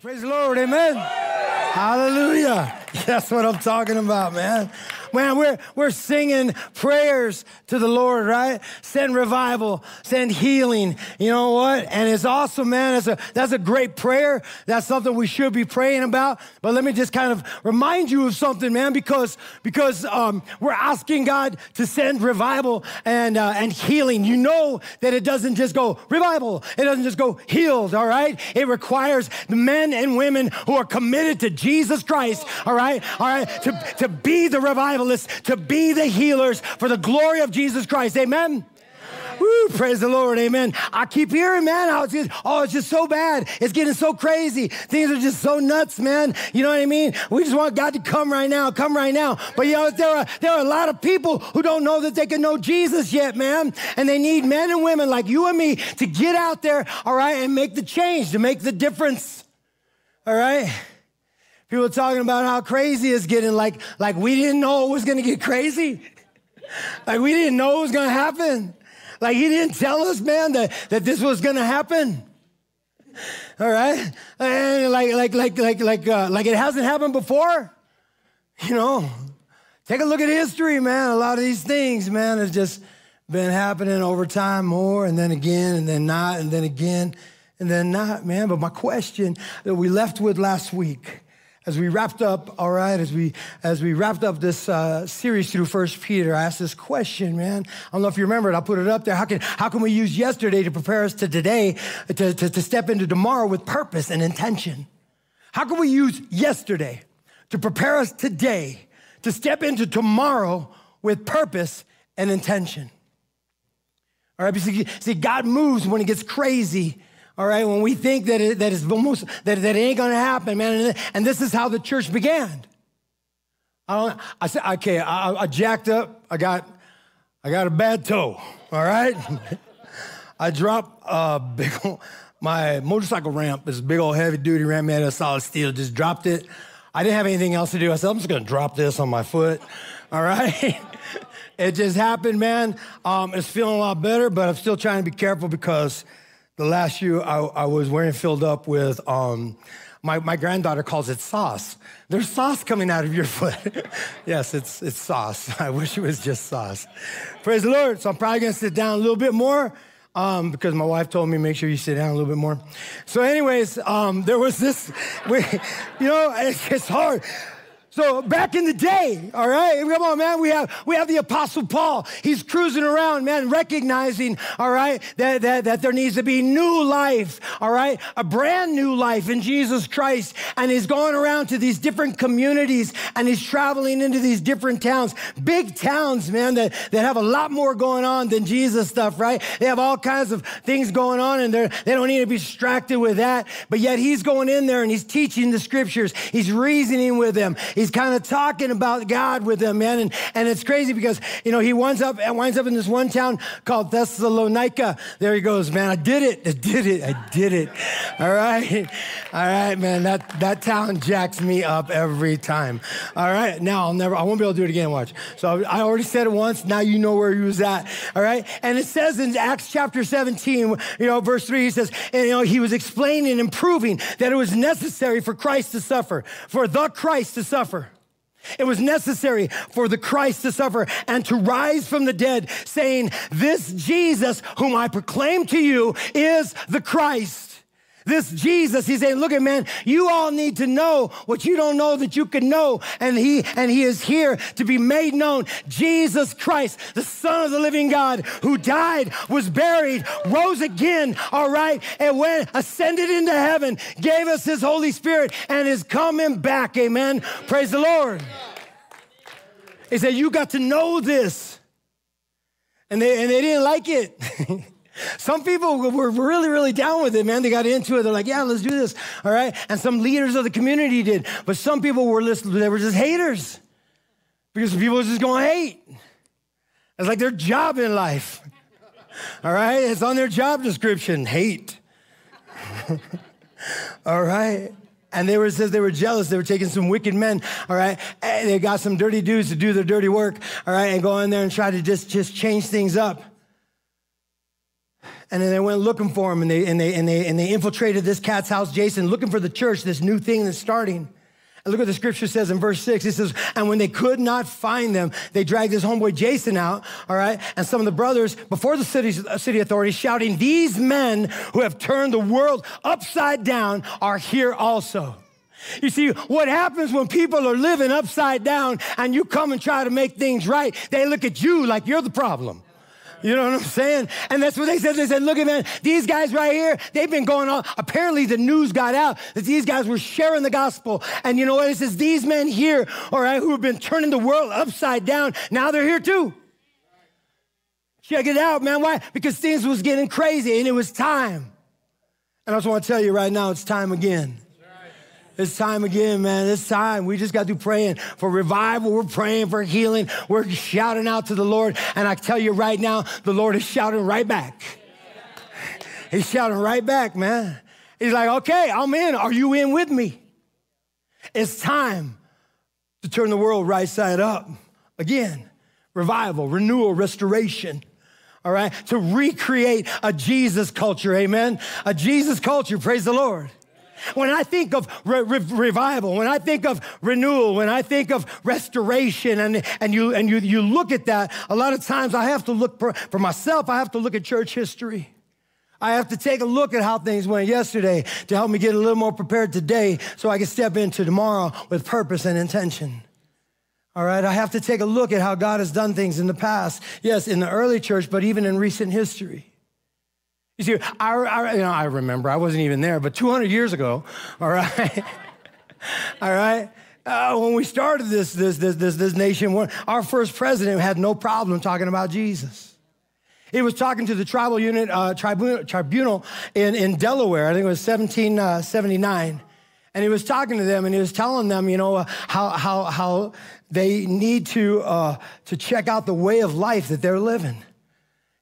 Praise the Lord, amen. Hallelujah. That's what I'm talking about, man. Man, we're, we're singing prayers to the Lord, right? Send revival, send healing. You know what? And it's awesome, man. That's a, that's a great prayer. That's something we should be praying about. But let me just kind of remind you of something, man, because, because um, we're asking God to send revival and, uh, and healing. You know that it doesn't just go revival. It doesn't just go healed, all right? It requires the men and women who are committed to Jesus Christ, all right? All right? To, to be the revival to be the healers for the glory of Jesus Christ. Amen. Woo, praise the Lord, amen. I keep hearing, man, oh, it's just, oh, it's just so bad. It's getting so crazy. Things are just so nuts, man. You know what I mean? We just want God to come right now, come right now. But you know, there are, there are a lot of people who don't know that they can know Jesus yet, man. And they need men and women like you and me to get out there, all right, and make the change, to make the difference. All right? People talking about how crazy it's getting, like, like we didn't know it was gonna get crazy. like we didn't know it was gonna happen. Like he didn't tell us, man, that, that this was gonna happen. All right? And like, like, like, like, like, uh, like it hasn't happened before. You know, take a look at history, man. A lot of these things, man, has just been happening over time more and then again and then not and then again and then not, man. But my question that we left with last week as we wrapped up, all right, as we as we wrapped up this uh, series through First Peter, I asked this question, man. I don't know if you remember it. I'll put it up there. How can how can we use yesterday to prepare us to today, to, to, to step into tomorrow with purpose and intention? How can we use yesterday to prepare us today to step into tomorrow with purpose and intention? All right, see, see, God moves when it gets crazy all right, when we think that it, that it's almost that, that it ain't gonna happen, man. And, this is how the church began. I don't. I said, okay, I, I jacked up. I got, I got a bad toe. All right, I dropped a big old, my motorcycle ramp. This big old heavy duty ramp made of solid steel. Just dropped it. I didn't have anything else to do. I said, I'm just gonna drop this on my foot. All right. it just happened, man. Um, it's feeling a lot better, but I'm still trying to be careful because the last shoe I, I was wearing filled up with, um, my, my granddaughter calls it sauce. There's sauce coming out of your foot. yes, it's, it's sauce. I wish it was just sauce. Praise the Lord. So I'm probably going to sit down a little bit more um, because my wife told me make sure you sit down a little bit more. So, anyways, um, there was this, we, you know, it's, it's hard. So back in the day, all right, come on, man, we have we have the Apostle Paul. He's cruising around, man, recognizing, all right, that, that, that there needs to be new life, all right, a brand new life in Jesus Christ. And he's going around to these different communities and he's traveling into these different towns, big towns, man, that, that have a lot more going on than Jesus stuff, right? They have all kinds of things going on and they're, they don't need to be distracted with that. But yet he's going in there and he's teaching the scriptures. He's reasoning with them. He's kind of talking about God with them, man. And, and it's crazy because, you know, he winds up, winds up in this one town called Thessalonica. There he goes, man. I did it. I did it. I did it. All right. All right, man. That, that town jacks me up every time. All right. Now I'll never, I won't be able to do it again. Watch. So I already said it once. Now you know where he was at. All right. And it says in Acts chapter 17, you know, verse 3, he says, and, you know, he was explaining and proving that it was necessary for Christ to suffer, for the Christ to suffer it was necessary for the Christ to suffer and to rise from the dead, saying, This Jesus, whom I proclaim to you, is the Christ. This Jesus, he's saying, look at man, you all need to know what you don't know that you can know. And he, and he is here to be made known. Jesus Christ, the son of the living God who died, was buried, rose again. All right. And went, ascended into heaven, gave us his Holy Spirit and is coming back. Amen. Praise the Lord. He said, you got to know this. And they, and they didn't like it. Some people were really, really down with it, man. They got into it. They're like, yeah, let's do this. All right. And some leaders of the community did. But some people were just, they were just haters. Because people were just going to hate. It's like their job in life. All right. It's on their job description. Hate. all right. And they were says they were jealous. They were taking some wicked men, all right. And they got some dirty dudes to do their dirty work, all right, and go in there and try to just just change things up. And then they went looking for him and they, and, they, and, they, and they infiltrated this cat's house, Jason, looking for the church, this new thing that's starting. And look what the scripture says in verse six. It says, and when they could not find them, they dragged this homeboy Jason out, all right? And some of the brothers before the city, uh, city authorities shouting, these men who have turned the world upside down are here also. You see, what happens when people are living upside down and you come and try to make things right, they look at you like you're the problem. You know what I'm saying? And that's what they said. They said, look at man, these guys right here, they've been going on. Apparently the news got out that these guys were sharing the gospel. And you know what? It says these men here, all right, who have been turning the world upside down, now they're here too. Check it out, man. Why? Because things was getting crazy and it was time. And I just want to tell you right now, it's time again. It's time again, man. It's time. We just got to praying for revival. We're praying for healing. We're shouting out to the Lord. And I tell you right now, the Lord is shouting right back. He's shouting right back, man. He's like, okay, I'm in. Are you in with me? It's time to turn the world right side up again. Revival, renewal, restoration. All right. To recreate a Jesus culture. Amen. A Jesus culture. Praise the Lord. When I think of re- re- revival, when I think of renewal, when I think of restoration, and, and, you, and you, you look at that, a lot of times I have to look for, for myself, I have to look at church history. I have to take a look at how things went yesterday to help me get a little more prepared today so I can step into tomorrow with purpose and intention. All right, I have to take a look at how God has done things in the past. Yes, in the early church, but even in recent history. You see, I, I, you know, I remember, I wasn't even there, but 200 years ago, all right, all right, uh, when we started this, this, this, this, this nation, our first president had no problem talking about Jesus. He was talking to the tribal unit, uh, tribunal, tribunal in, in Delaware, I think it was 1779. Uh, and he was talking to them and he was telling them, you know, uh, how, how, how they need to, uh, to check out the way of life that they're living.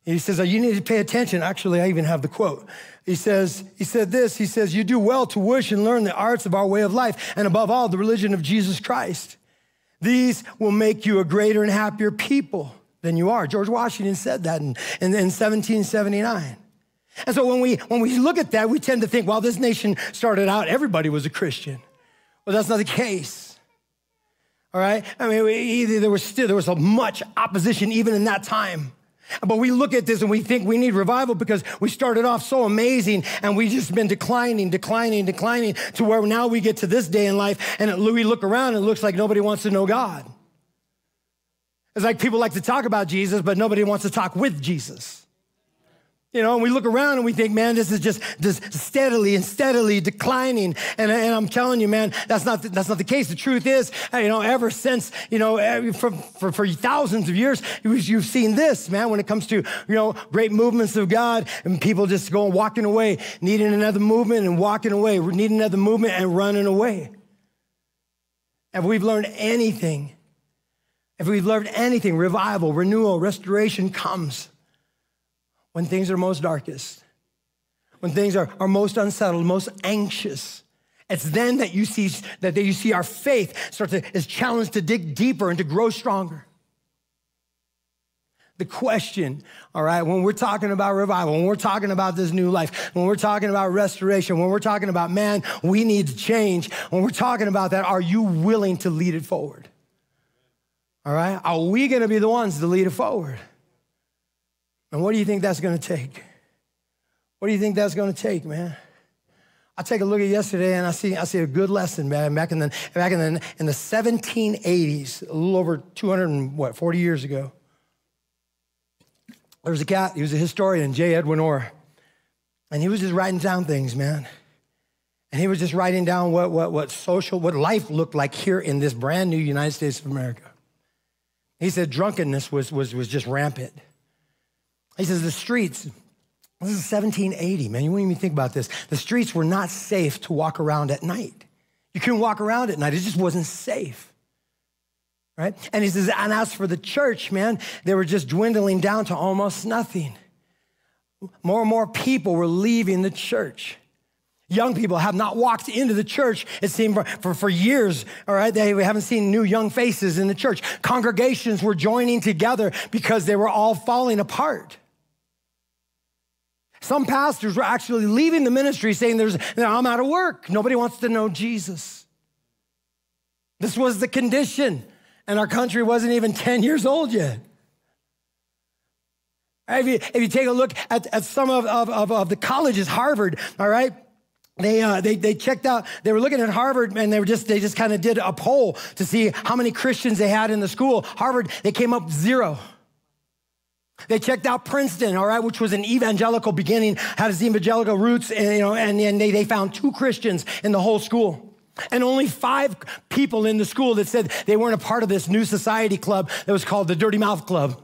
He says, oh, you need to pay attention. Actually, I even have the quote. He says, he said this, he says, you do well to wish and learn the arts of our way of life, and above all, the religion of Jesus Christ. These will make you a greater and happier people than you are. George Washington said that in, in, in 1779. And so when we, when we look at that, we tend to think, well, this nation started out, everybody was a Christian. Well, that's not the case. All right? I mean, either there was still, there was much opposition even in that time. But we look at this and we think we need revival because we started off so amazing and we just been declining, declining, declining to where now we get to this day in life and we look around and it looks like nobody wants to know God. It's like people like to talk about Jesus, but nobody wants to talk with Jesus. You know, and we look around and we think, man, this is just, steadily and steadily declining. And, and I'm telling you, man, that's not, the, that's not the case. The truth is, uh, you know, ever since, you know, for, for, for thousands of years, you've seen this, man, when it comes to, you know, great movements of God and people just going, walking away, needing another movement and walking away, needing another movement and running away. If we've learned anything, if we've learned anything, revival, renewal, restoration comes when things are most darkest, when things are, are most unsettled, most anxious. It's then that you see that you see our faith start to is challenged to dig deeper and to grow stronger. The question, all right, when we're talking about revival, when we're talking about this new life, when we're talking about restoration, when we're talking about man, we need to change. When we're talking about that, are you willing to lead it forward? All right, are we to be the ones to lead it forward? And what do you think that's going to take? What do you think that's going to take, man? I take a look at yesterday and I see I see a good lesson, man. Back in the back in the in the 1780s, a little over 200 and what 40 years ago. There was a cat. He was a historian, J. Edwin Orr, and he was just writing down things, man. And he was just writing down what what what social what life looked like here in this brand new United States of America. He said drunkenness was was was just rampant. He says the streets, this is 1780, man. You wouldn't even think about this. The streets were not safe to walk around at night. You couldn't walk around at night, it just wasn't safe. Right? And he says, and as for the church, man, they were just dwindling down to almost nothing. More and more people were leaving the church. Young people have not walked into the church, it seemed, for, for, for, years, all right? They haven't seen new young faces in the church. Congregations were joining together because they were all falling apart. Some pastors were actually leaving the ministry saying, There's, I'm out of work. Nobody wants to know Jesus. This was the condition, and our country wasn't even 10 years old yet. If you, if you take a look at, at some of, of, of, the colleges, Harvard, all right, they, uh, they, they checked out, they were looking at Harvard and they were just, they just kind of did a poll to see how many Christians they had in the school. Harvard, they came up zero. They checked out Princeton, all right, which was an evangelical beginning, had its evangelical roots, and, you know, and, and they, they found two Christians in the whole school. And only five people in the school that said they weren't a part of this new society club that was called the Dirty Mouth Club.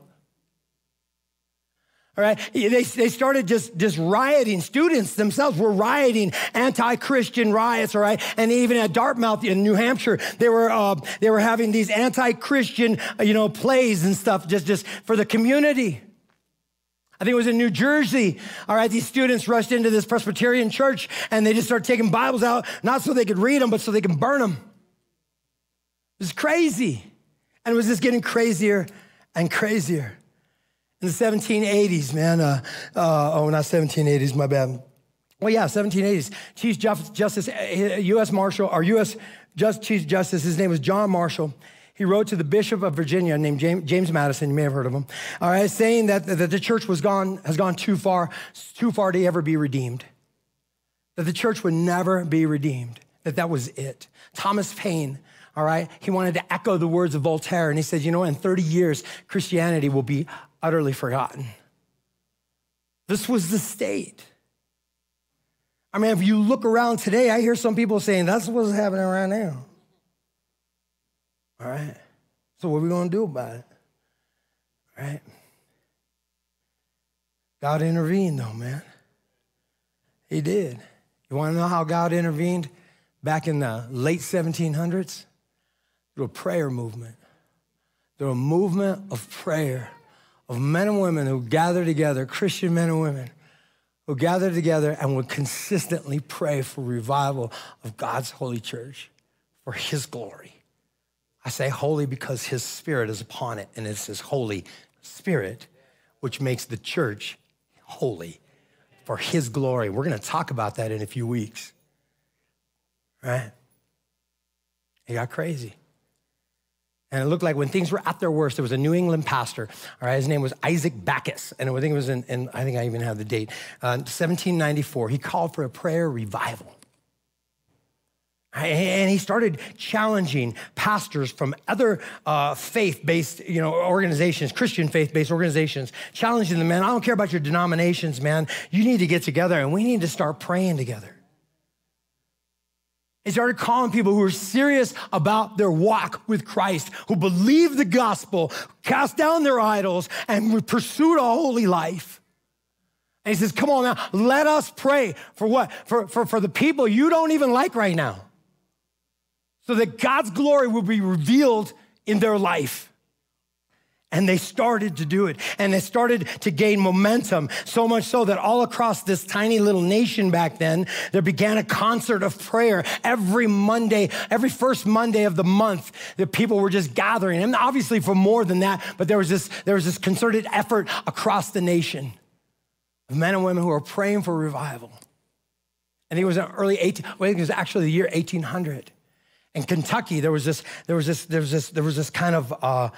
All right, they, they started just, just rioting. Students themselves were rioting, anti-Christian riots. All right, and even at Dartmouth in New Hampshire, they were uh, they were having these anti-Christian, uh, you know, plays and stuff just just for the community. I think it was in New Jersey. All right, these students rushed into this Presbyterian church and they just started taking Bibles out, not so they could read them, but so they can burn them. It was crazy, and it was just getting crazier and crazier in the 1780s, man. Uh, uh, oh, not 1780s, my bad. Well, yeah, 1780s. Chief Justice, U.S. Uh, Marshal, or U.S. Just, Chief Justice, his name was John Marshall. He wrote to the Bishop of Virginia named James, James Madison. You may have heard of him. All right, saying that, that the church was gone, has gone too far, too far to ever be redeemed. That the church would never be redeemed. That that was it. Thomas Paine, all right, he wanted to echo the words of Voltaire, and he said, you know, in 30 years, Christianity will be utterly forgotten. This was the state. I mean, if you look around today, I hear some people saying that's what's happening right now. All right? So, what are we going to do about it? All right? God intervened, though, man. He did. You want to know how God intervened back in the late 1700s? Through a prayer movement, through a movement of prayer of men and women who gather together, Christian men and women who gather together and would consistently pray for revival of God's holy church for his glory. I say holy because his spirit is upon it, and it's his holy spirit which makes the church holy for his glory. We're going to talk about that in a few weeks. Right? It got crazy. And it looked like when things were at their worst, there was a New England pastor. All right, his name was Isaac Backus, and I think it was in, in I think I even have the date, uh, 1794. He called for a prayer revival. And he started challenging pastors from other uh, faith-based, you know, organizations, Christian faith-based organizations, challenging them, man, I don't care about your denominations, man. You need to get together and we need to start praying together. He started calling people who were serious about their walk with Christ, who believed the gospel, cast down their idols, and pursued a holy life. And he says, Come on now, let us pray for what? For, for, for the people you don't even like right now. So that God's glory will be revealed in their life. And they started to do it. And they started to gain momentum, so much so that all across this tiny little nation back then, there began a concert of prayer every Monday, every first Monday of the month, that people were just gathering. And obviously for more than that, but there was this, there was this concerted effort across the nation of men and women who were praying for revival. And it was an early 18, well, it was actually the year 1800. In Kentucky, there was this, there was this, there was this, there was this kind of, uh,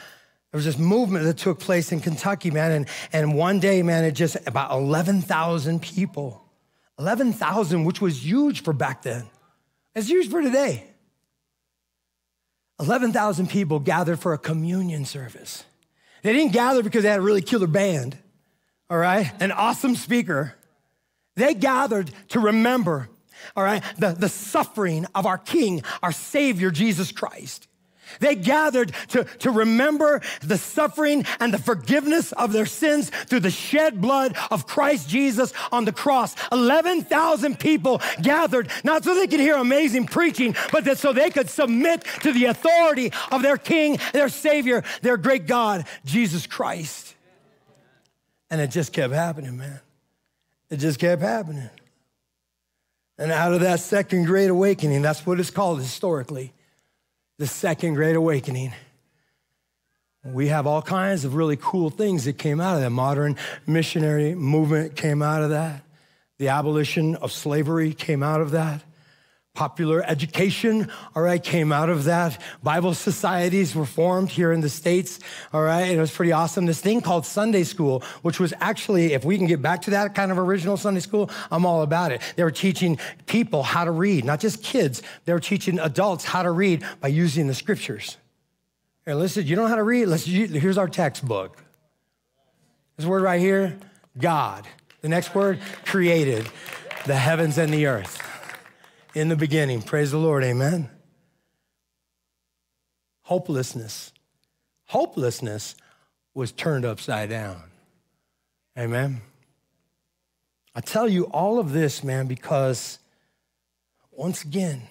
there was this movement that took place in Kentucky, man. And, and one day, man, it just about 11,000 people. 11,000, which was huge for back then. It's huge for today. 11,000 people gathered for a communion service. They didn't gather because they had a really killer band, all right? An awesome speaker. They gathered to remember, all right, the, the suffering of our King, our Savior, Jesus Christ. They gathered to, to remember the suffering and the forgiveness of their sins through the shed blood of Christ Jesus on the cross. 11,000 people gathered, not so they could hear amazing preaching, but that so they could submit to the authority of their King, their Savior, their great God, Jesus Christ. And it just kept happening, man. It just kept happening. And out of that second great awakening, that's what it's called historically the Second Great Awakening. We have all kinds of really cool things that came out of that. Modern missionary movement came out of that. The abolition of slavery came out of that. Popular education, all right, came out of that. Bible societies were formed here in the States, all right, and it was pretty awesome. This thing called Sunday school, which was actually, if we can get back to that kind of original Sunday school, I'm all about it. They were teaching people how to read, not just kids. They were teaching adults how to read by using the scriptures. And listen, you know how to read? Let's, here's our textbook. This word right here, God. The next word, created the heavens and the earth in the beginning. Praise the Lord. Amen. Hopelessness. Hopelessness was turned upside down. Amen. I tell you all of this, man, because once again,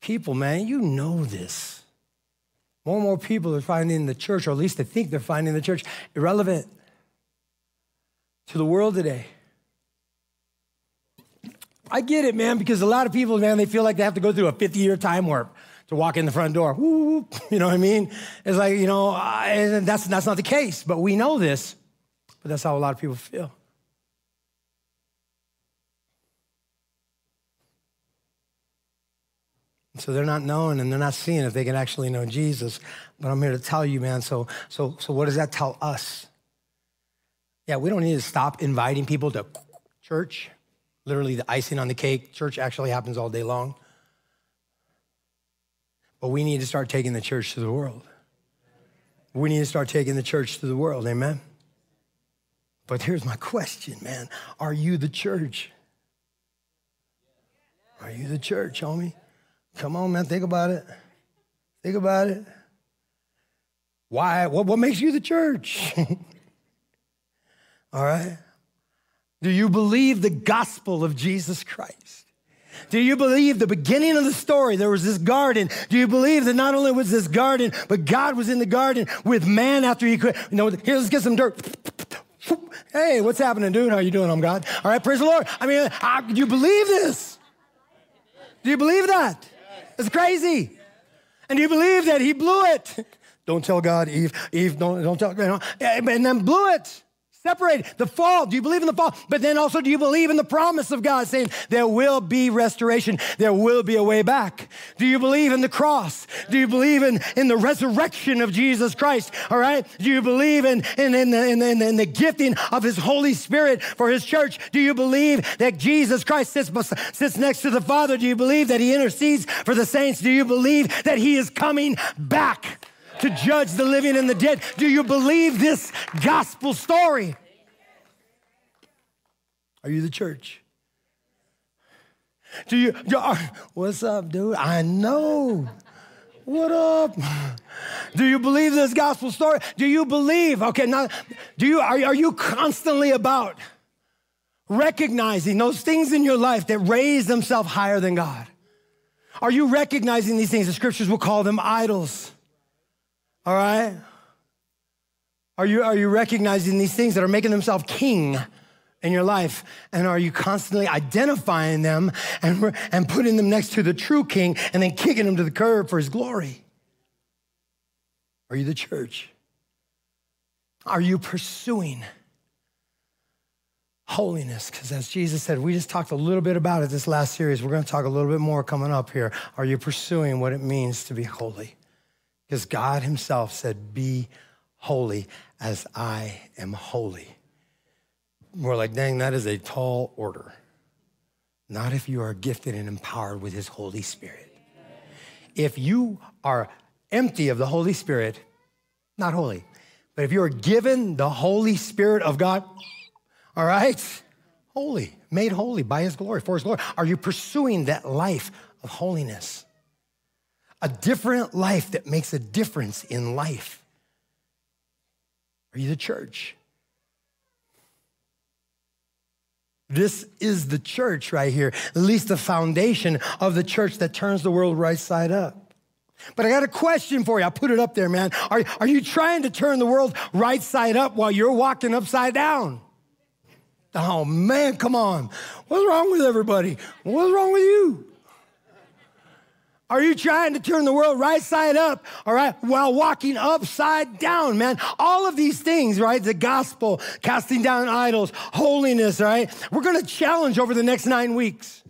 people, man, you know this. More and more people are finding the church, or at least they think they're finding the church irrelevant to the world today. I get it, man, because a lot of people, man, they feel like they have to go through a 50 year time warp to walk in the front door. Woo, you know what I mean? It's like, you know, and that's, that's not the case, but we know this, but that's how a lot of people feel. So they're not knowing and they're not seeing if they can actually know Jesus. But I'm here to tell you, man. So, so, so what does that tell us? Yeah, we don't need to stop inviting people to church literally the icing on the cake. Church actually happens all day long. But we need to start taking the church to the world. We need to start taking the church to the world. Amen. But here's my question, man. Are you the church? Are you the church, homie? Come on, man. Think about it. Think about it. Why? What, what makes you the church? All right. Do you believe the gospel of Jesus Christ? Do you believe the beginning of the story? There was this garden. Do you believe that not only was this garden, but God was in the garden with man after he could, you know, here, let's get some dirt. Hey, what's happening, dude? How you doing? I'm God. All right, praise the Lord. I mean, how, do you believe this? Do you believe that? It's crazy. And do you believe that he blew it? Don't tell God, Eve. Eve, don't, don't tell, you know, and then blew it. Separated. The fall. Do you believe in the fall? But then also, do you believe in the promise of God saying there will be restoration? There will be a way back. Do you believe in the cross? Do you believe in, in the resurrection of Jesus Christ? All right. Do you believe in, in, in, the, in, the, in the gifting of his Holy Spirit for his church? Do you believe that Jesus Christ sits, sits next to the Father? Do you believe that he intercedes for the saints? Do you believe that he is coming back? To judge the living and the dead. Do you believe this gospel story? Are you the church? Do you, do, uh, what's up, dude? I know. What up? Do you believe this gospel story? Do you believe? Okay, now, do you, are, are you constantly about recognizing those things in your life that raise themselves higher than God? Are you recognizing these things? The scriptures will call them idols. All right? Are you, are you recognizing these things that are making themselves king in your life? And are you constantly identifying them and, and putting them next to the true king and then kicking them to the curb for his glory? Are you the church? Are you pursuing holiness? Because as Jesus said, we just talked a little bit about it this last series. We're going to talk a little bit more coming up here. Are you pursuing what it means to be holy? Because God Himself said, Be holy as I am holy. We're like, dang, that is a tall order. Not if you are gifted and empowered with His Holy Spirit. If you are empty of the Holy Spirit, not holy. But if you are given the Holy Spirit of God, all right, holy, made holy by His glory, for His glory, are you pursuing that life of holiness? A different life that makes a difference in life? Are you the church? This is the church right here, at least the foundation of the church that turns the world right side up. But I got a question for you. I put it up there, man. Are, are you trying to turn the world right side up while you're walking upside down? Oh, man, come on. What's wrong with everybody? What's wrong with you? Are you trying to turn the world right side up, all right, while walking upside down, man? All of these things, right? The gospel, casting down idols, holiness, right? We're gonna challenge over the next nine weeks.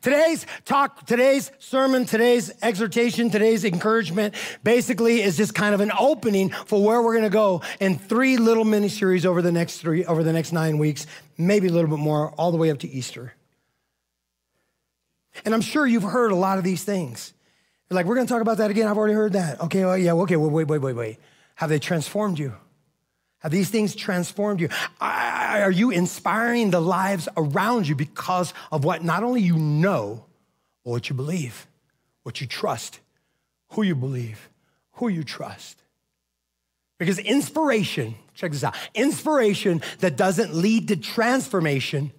Today's talk, today's sermon, today's exhortation, today's encouragement basically is just kind of an opening for where we're going to go in three little mini series over the next three, over the next nine weeks, maybe a little bit more, all the way up to Easter. And I'm sure you've heard a lot of these things. You're like, we're going to talk about that again. I've already heard that. Okay, well, yeah, okay, wait, wait, wait, wait. Have they transformed you? Have these things transformed you? Are you inspiring the lives around you because of what not only you know, but what you believe, what you trust, who you believe, who you trust? Because inspiration, check this out, inspiration that doesn't lead to transformation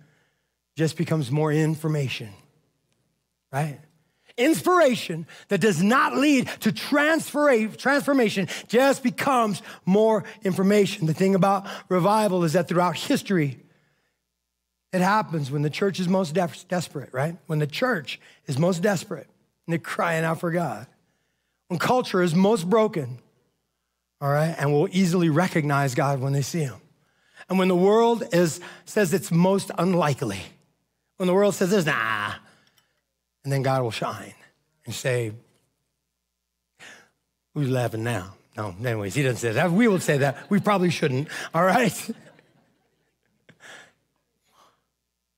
just becomes more information, right? Inspiration that does not lead to transformation just becomes more information. The thing about revival is that throughout history, it happens when the church is most de- desperate, right? When the church is most desperate and they're crying out for God. When culture is most broken, all right, and will easily recognize God when they see Him. And when the world is, says it's most unlikely, when the world says this, nah, and then God will shine and say, Who's laughing now? No, anyways, he doesn't say that. We will say that. We probably shouldn't, all right?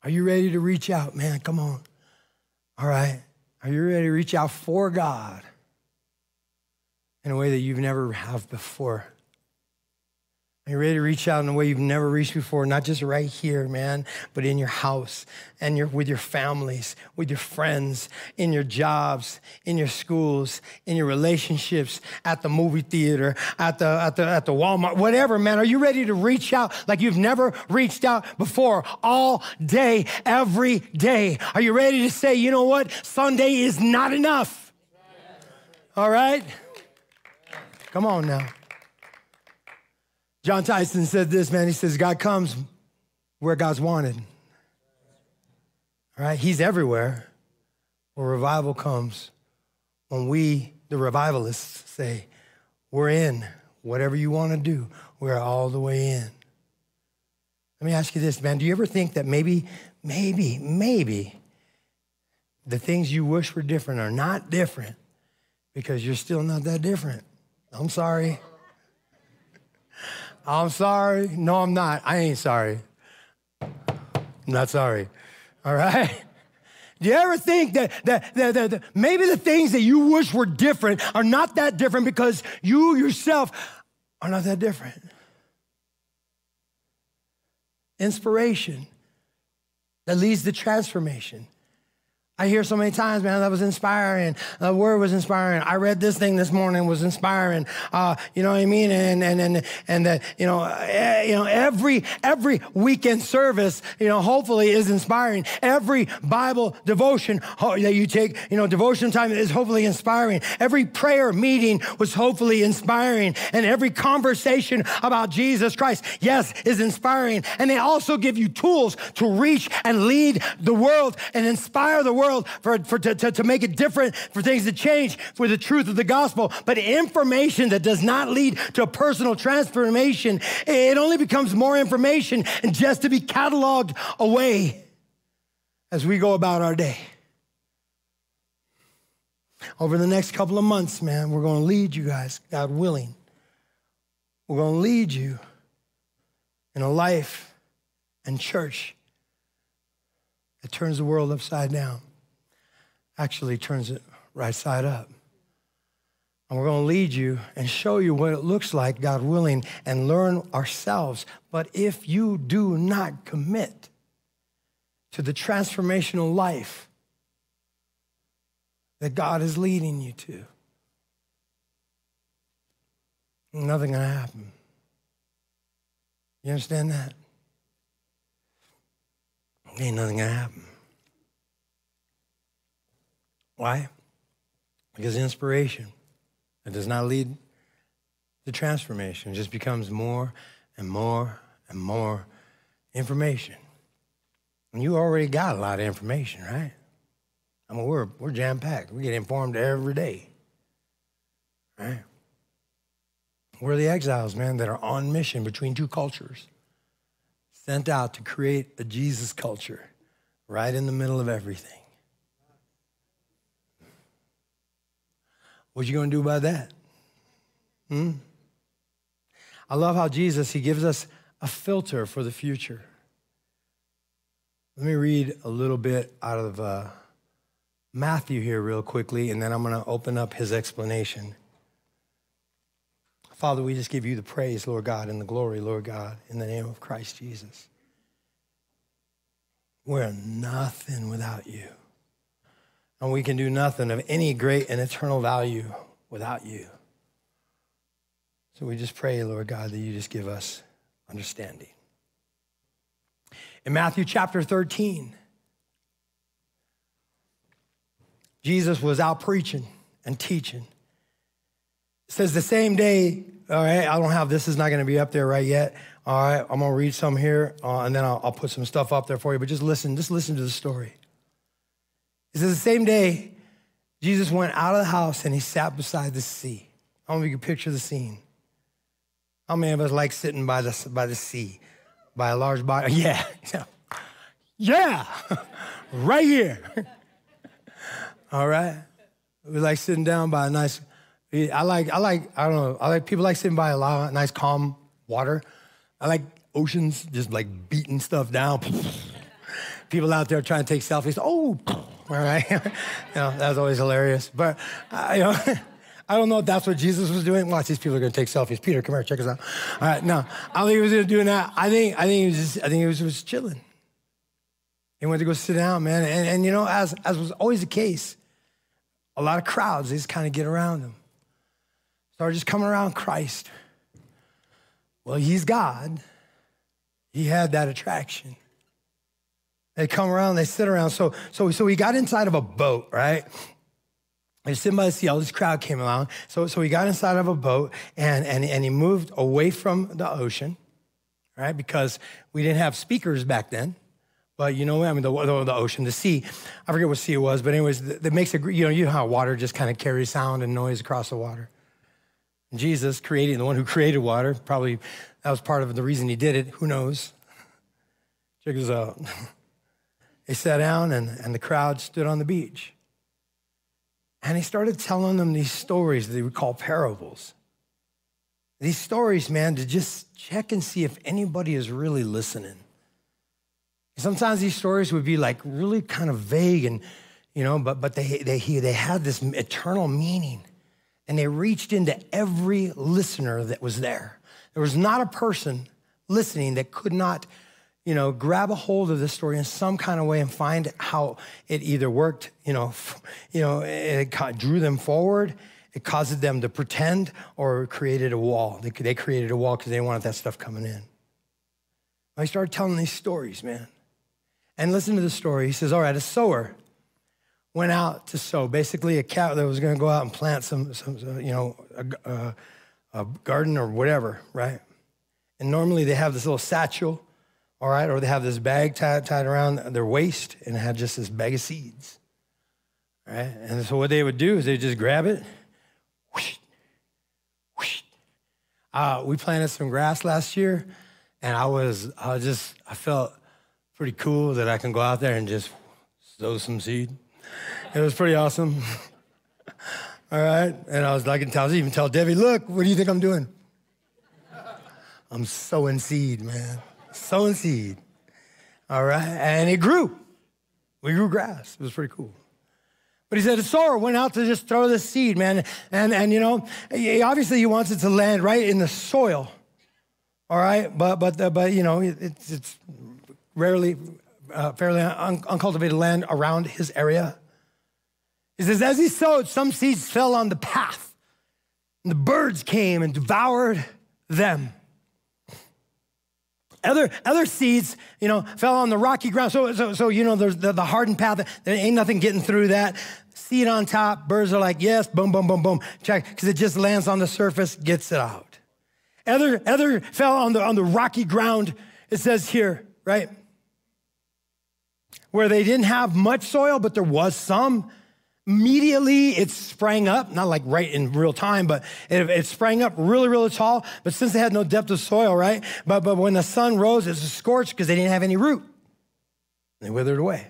Are you ready to reach out, man? Come on. All right. Are you ready to reach out for God in a way that you've never have before? Are you ready to reach out in a way you've never reached before? Not just right here, man, but in your house and your, with your families, with your friends, in your jobs, in your schools, in your relationships, at the movie theater, at the, at the, at the Walmart, whatever, man. Are you ready to reach out like you've never reached out before all day, every day? Are you ready to say, you know what? Sunday is not enough. All right? Come on now. Jon Tyson said this, man. He says, God comes where God's wanted. All right? He's everywhere. Where revival comes when we, the revivalists, say, We're in. Whatever you want to do, we're all the way in. Let me ask you this, man. Do you ever think that maybe, maybe, maybe the things you wish were different are not different because you're still not that different? I'm sorry. I'm sorry. No, I'm not. I ain't sorry. I'm not sorry. All right? Do you ever think that, that, that, that, that maybe the things that you wish were different are not that different because you yourself are not that different? Inspiration that leads to transformation. I hear so many times, man, that was inspiring. The word was inspiring. I read this thing this morning was inspiring. Uh, you know what I mean? And and and and that you know, uh, you know, every every weekend service, you know, hopefully is inspiring. Every Bible devotion that you take, you know, devotion time is hopefully inspiring. Every prayer meeting was hopefully inspiring, and every conversation about Jesus Christ, yes, is inspiring. And they also give you tools to reach and lead the world and inspire the world world for, for to, to, to make it different, for things to change, for the truth of the gospel. But information that does not lead to personal transformation, it only becomes more information and just to be cataloged away as we go about our day. Over the next couple of months, man, we're going to lead you guys, God willing. We're going to lead you in a life and church that turns the world upside down actually turns it right side up. And we're going to lead you and show you what it looks like, God willing, and learn ourselves. But if you do not commit to the transformational life that God is leading you to, nothing going to happen. You understand that? Ain't nothing going to happen. Why? Because inspiration it does not lead to transformation. It just becomes more and more and more information. And you already got a lot of information, right? I mean, we're, we're jam packed. We get informed every day. Right? We're the exiles, man, that are on mission between two cultures, sent out to create a Jesus culture right in the middle of everything. What you going to do about that? Hmm? I love how Jesus, he gives us a filter for the future. Let me read a little bit out of uh, Matthew here, real quickly, and then I'm going to open up his explanation. Father, we just give you the praise, Lord God, and the glory, Lord God, in the name of Christ Jesus. We're nothing without you. And we can do nothing of any great and eternal value without you. So we just pray, Lord God, that you just give us understanding. In Matthew chapter 13, Jesus was out preaching and teaching. It says the same day, all right, I don't have this, is not going to be up there right yet. All right, I'm going to read some here uh, and then I'll, I'll put some stuff up there for you, but just listen, just listen to the story. It says the same day, Jesus went out of the house and he sat beside the sea. I don't know if you can picture the scene. How many of us like sitting by the, by the sea, by a large body? Yeah, yeah, right here. All right. We like sitting down by a nice. I like. I like. I don't know. I like people like sitting by a lot of nice, calm water. I like oceans just like beating stuff down. people out there trying to take selfies. Oh, all right. you know, that was always hilarious. But uh, you know. I don't know if that's what Jesus was doing. Watch, these people are going to take selfies. Peter, come here, check us out. All right, no, I don't think he was doing that. I think, I think he was just, I think he was, was chilling. He went to go sit down, man. And, and you know, as, as was always the case, a lot of crowds, they just kind of get around him. Started just coming around Christ. Well, he's God. He had that attraction. They come around, they sit around. So, so, so he got inside of a boat, right? He's sitting by the sea. All this crowd came along. So, so he got inside of a boat and, and, and he moved away from the ocean, right? Because we didn't have speakers back then. But you know, I mean, the, the, the, ocean, the sea, I forget what sea it was, but anyways, that makes it, you know, you know how water just kind of carries sound and noise across the water. Jesus, creating, the one who created water, probably that was part of the reason he did it. Who knows? Check this out. They sat down and, and the crowd stood on the beach. And he started telling them these stories that we call parables. These stories, man, to just check and see if anybody is really listening. Sometimes these stories would be like really kind of vague and, you know, but, but they, they, they had this eternal meaning. And they reached into every listener that was there. There was not a person listening that could not, you know, grab a hold of this story in some kind of way and find how it either worked, you know, you know, it drew them forward, it caused them to pretend, or created a wall. They, they created a wall because they wanted that stuff coming in. I started telling these stories, man. And listen to the story. He says, All right, a sower went out to sow. Basically, a cat that was going to go out and plant some, some you know, a, a, uh, a, garden or whatever, right? And normally they have this little satchel, all right, or they have this bag tied, tied around their waist and had just this bag of seeds, right? And so what they would do is they just grab it. Whoosh, whoosh. Uh, we planted some grass last year, and I was, I was just, I felt pretty cool that I can go out there and just sow some seed. It was pretty awesome. All right. And I was like, I was even tell Debbie, look, what do you think I'm doing? I'm sowing seed, man. Sowing seed. All right. And it grew. We grew grass. It was pretty cool. But he said a sower went out to just throw the seed, man. And, and you know, obviously he wants it to land right in the soil. All right. But, but, the, but you know, it's, it's rarely, uh, fairly un- uncultivated land around his area. He says, as he sowed, some seeds fell on the path, and the birds came and devoured them. Other, other seeds, you know, fell on the rocky ground. So, so, so you know, there's the, the hardened path. There ain't nothing getting through that. Seed on top. Birds are like, yes, boom, boom, boom, boom. Check, because it just lands on the surface, gets it out. Other, other fell on the, on the rocky ground. It says here, right? where they didn't have much soil, but there was some. Immediately it sprang up, not like right in real time, but it, it, sprang up really, really tall. But since they had no depth of soil, right? But, but when the sun rose, it was scorched because they didn't have any root. They withered away.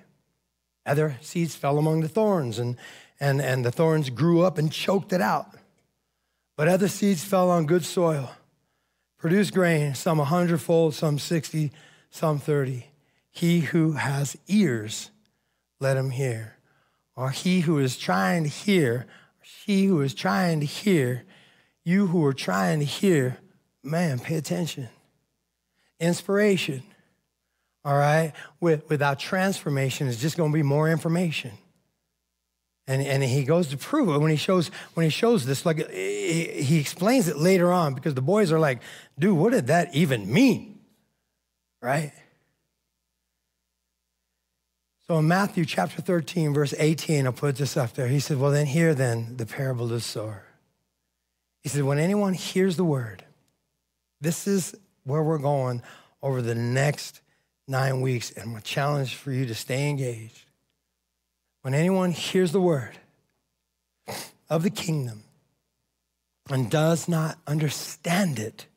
Other seeds fell among the thorns, and, and, and the thorns grew up and choked it out. But other seeds fell on good soil, produced grain, some a hundredfold, some 60, some 30. He who has ears, let him hear. Or he who is trying to hear, she who is trying to hear, you who are trying to hear, man, pay attention. Inspiration, all right, with, without transformation is just going to be more information. And, and he goes to prove it when he shows when he shows this like he, he explains it later on because the boys are like dude what did that even mean right so in Matthew chapter 13, verse 18, I'll put this up there. He said, Well, then hear then the parable of the sower. He said, When anyone hears the word, this is where we're going over the next nine weeks, and my challenge for you to stay engaged. When anyone hears the word of the kingdom and does not understand it,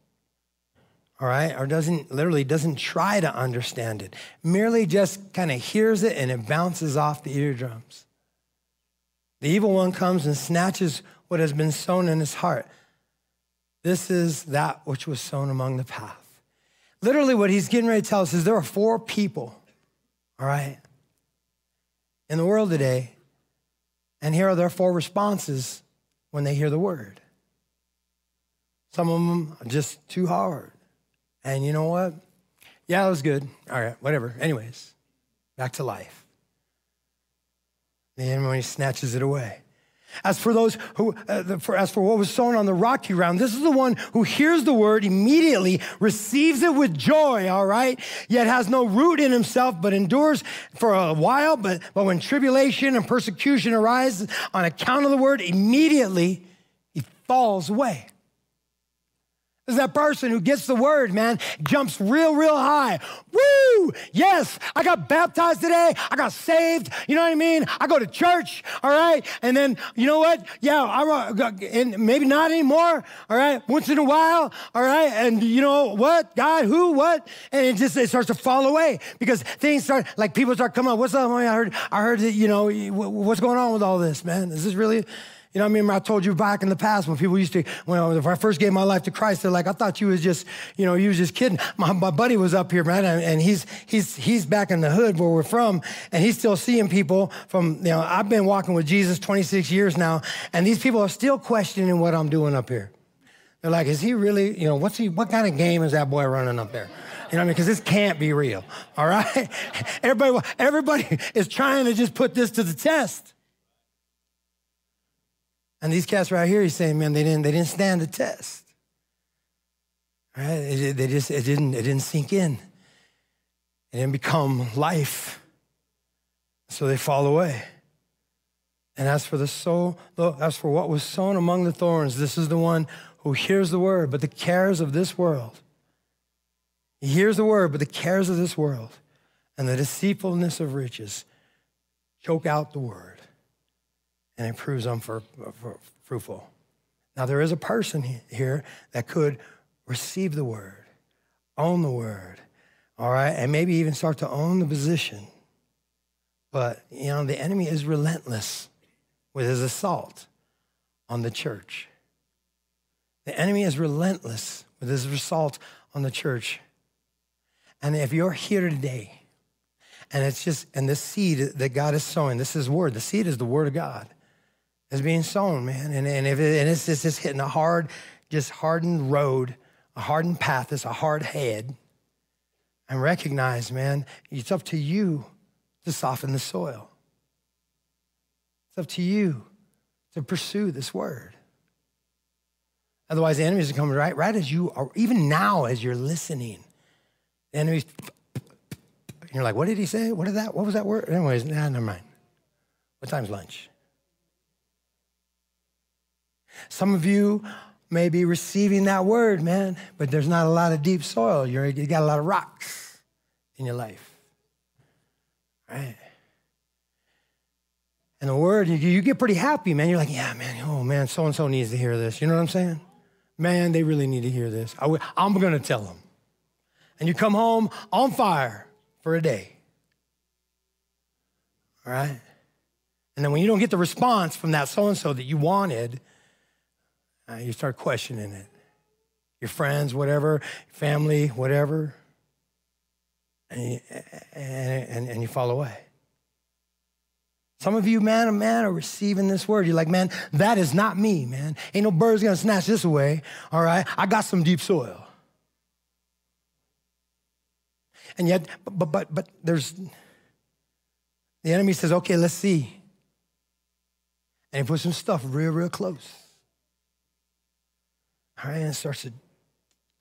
all right, or doesn't literally doesn't try to understand it, merely just kind of hears it and it bounces off the eardrums. The evil one comes and snatches what has been sown in his heart. This is that which was sown among the path. Literally, what he's getting ready to tell us is there are four people, all right, in the world today, and here are their four responses when they hear the word. Some of them are just too hard. And you know what? Yeah, it was good. All right, whatever. Anyways, back to life. The enemy snatches it away. As for those who, uh, for, as for what was sown on the rocky ground, this is the one who hears the word immediately, receives it with joy, all right, yet has no root in himself, but endures for a while. But, but when tribulation and persecution arise on account of the word, immediately he falls away is that person who gets the word, man, jumps real, real high. Woo! Yes, I got baptized today. I got saved. You know what I mean? I go to church, all right? And then, you know what? Yeah, I and maybe not anymore, all right? Once in a while, all right? And you know what? God, who, what? And it just it starts to fall away because things start, like people start coming up. What's up? I heard, I heard that, you know, what's going on with all this, man? Is this really you know, I remember I told you back in the past when people used to, when I first gave my life to Christ, they're like, I thought you was just, you know, you was just kidding. My, my buddy was up here, man, and he's, he's, he's back in the hood where we're from, and he's still seeing people from, you know, I've been walking with Jesus 26 years now, and these people are still questioning what I'm doing up here. They're like, is he really, you know, what's he, what kind of game is that boy running up there? You know what I mean? Because this can't be real, all right? Everybody, everybody is trying to just put this to the test. And these cats right here, he's saying, man, they didn't, they didn't stand the test. Right? It, they just, it didn't, it didn't sink in. It didn't become life. So they fall away. And as for the soul, as for what was sown among the thorns, this is the one who hears the word, but the cares of this world. He hears the word, but the cares of this world and the deceitfulness of riches choke out the word and it proves unfruitful. Now, there is a person here that could receive the word, own the word, all right, and maybe even start to own the position. But, you know, the enemy is relentless with his assault on the church. The enemy is relentless with his assault on the church. And if you're here today, and it's just, and this seed that God is sowing, this is word, the seed is the word of God is being sown, man. And, and, if it, and it's, it's just hitting a hard, just hardened road, a hardened path, it's a hard head. And recognize, man, it's up to you to soften the soil. It's up to you to pursue this word. Otherwise, the enemies are coming right, right as you are, even now as you're listening. The enemies, you're like, what did he say? What did that? What was that word? Anyways, nah, never mind. What time's lunch? Some of you may be receiving that word, man, but there's not a lot of deep soil. You're, you got a lot of rocks in your life. Right? And the word, you, you get pretty happy, man. You're like, yeah, man, oh man, so and so needs to hear this. You know what I'm saying? Man, they really need to hear this. I, I'm going to tell them. And you come home on fire for a day. All right? And then when you don't get the response from that so and so that you wanted, uh, you start questioning it. Your friends, whatever, family, whatever. And you, and, and, and you fall away. Some of you, man, oh, man, are receiving this word. You're like, man, that is not me, man. Ain't no bird's gonna snatch this away. All right, I got some deep soil. And yet, but but but there's the enemy says, okay, let's see. And he puts some stuff real, real close. And it starts to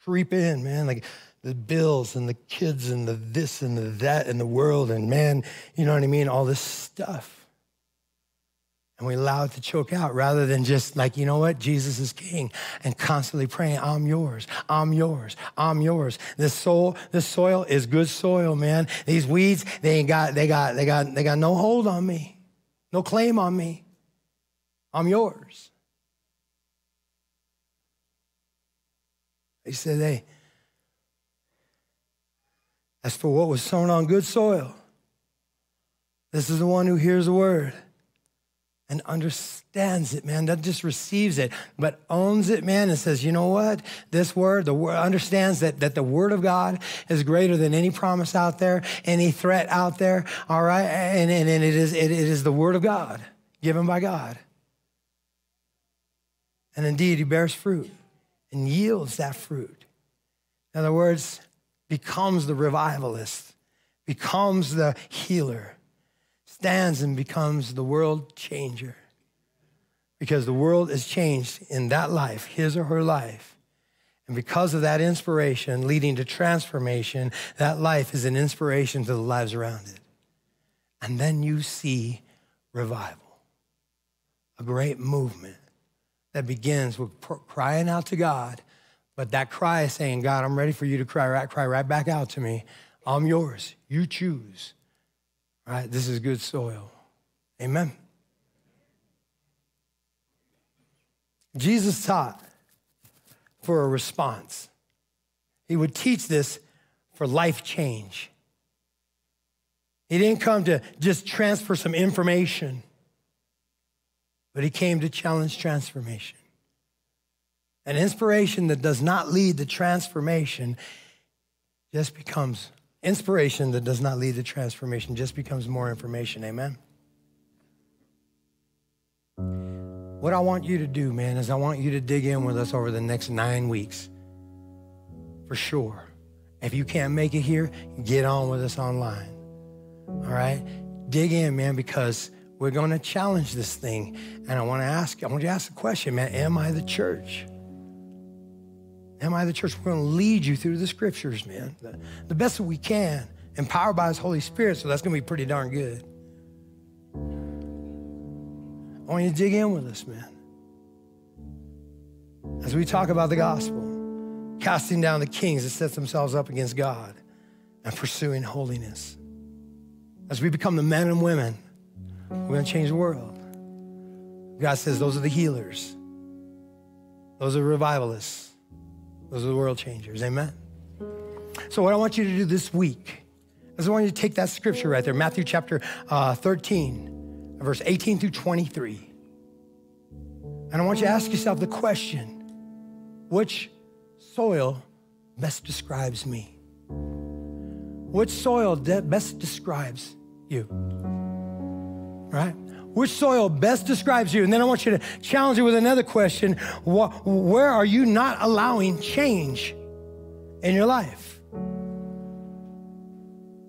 creep in, man. Like the bills and the kids and the this and the that and the world and man, you know what I mean? All this stuff and we allow it to choke out rather than just like, you know what, Jesus is king and constantly praying, I'm yours, I'm yours, I'm yours. This soul, this soil is good soil, man. These weeds, they ain't got, they got, they got, they got no hold on me, no claim on me. I'm yours. He said, hey, as for what was sown on good soil, this is the one who hears the word and understands it, man. That just receives it, but owns it, man, and says, you know what? This word, the word understands that, that the word of God is greater than any promise out there, any threat out there. All right. And, and, and it is it, it is the word of God given by God. And indeed, he bears fruit and yields that fruit. In other words, becomes the revivalist, becomes the healer stands and becomes the world changer. Because the world is changed in that life, his or her life. And because of that inspiration leading to transformation, that life is an inspiration to the lives around it. And then you see revival, a great movement that begins with crying out to God. But that cry is saying, God, I'm ready for you to cry right, cry right back out to me. I'm yours. You choose. Right? This is good soil. Amen. Jesus taught for a response. He would teach this for life change. He didn't come to just transfer some information, but he came to challenge transformation. An inspiration that does not lead to transformation just becomes Inspiration that does not lead to transformation just becomes more information. Amen. What I want you to do, man, is I want you to dig in with us over the next nine weeks. For sure. If you can't make it here, get on with us online. All right? Dig in, man, because we're going to challenge this thing. And I want to ask, I want you to ask the question, man, am I the church? Am I the church? We're going to lead you through the scriptures, man, the, the best that we can, empowered by His Holy Spirit. So that's going to be pretty darn good. I want you to dig in with us, man. As we talk about the gospel, casting down the kings that set themselves up against God and pursuing holiness. As we become the men and women, we're going to change the world. God says those are the healers, those are revivalists. Those are the world changers. Amen. So, what I want you to do this week is I want you to take that scripture right there, Matthew chapter uh, 13, verse 18 through 23. And I want you to ask yourself the question which soil best describes me? Which soil best describes you? Right? Which soil best describes you? And then I want you to challenge you with another question. Where are you not allowing change in your life?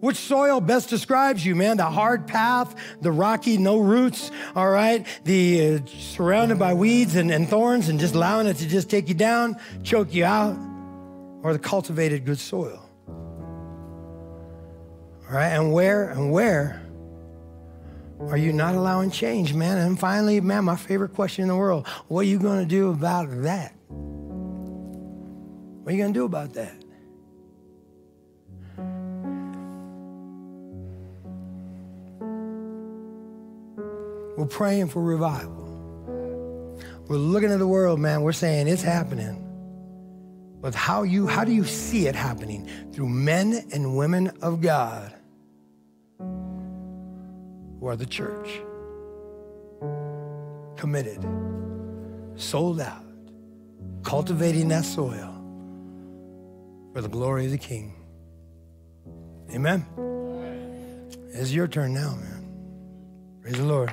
Which soil best describes you, man? The hard path, the rocky, no roots, all right? The uh, surrounded by weeds and, and thorns and just allowing it to just take you down, choke you out, or the cultivated good soil? All right, and where and where are you not allowing change, man? And finally, man, my favorite question in the world what are you going to do about that? What are you going to do about that? We're praying for revival. We're looking at the world, man. We're saying it's happening. But how you how do you see it happening? Through men and women of God who are the church. Committed, sold out, cultivating that soil for the glory of the King. Amen. It's your turn now, man. Praise the Lord.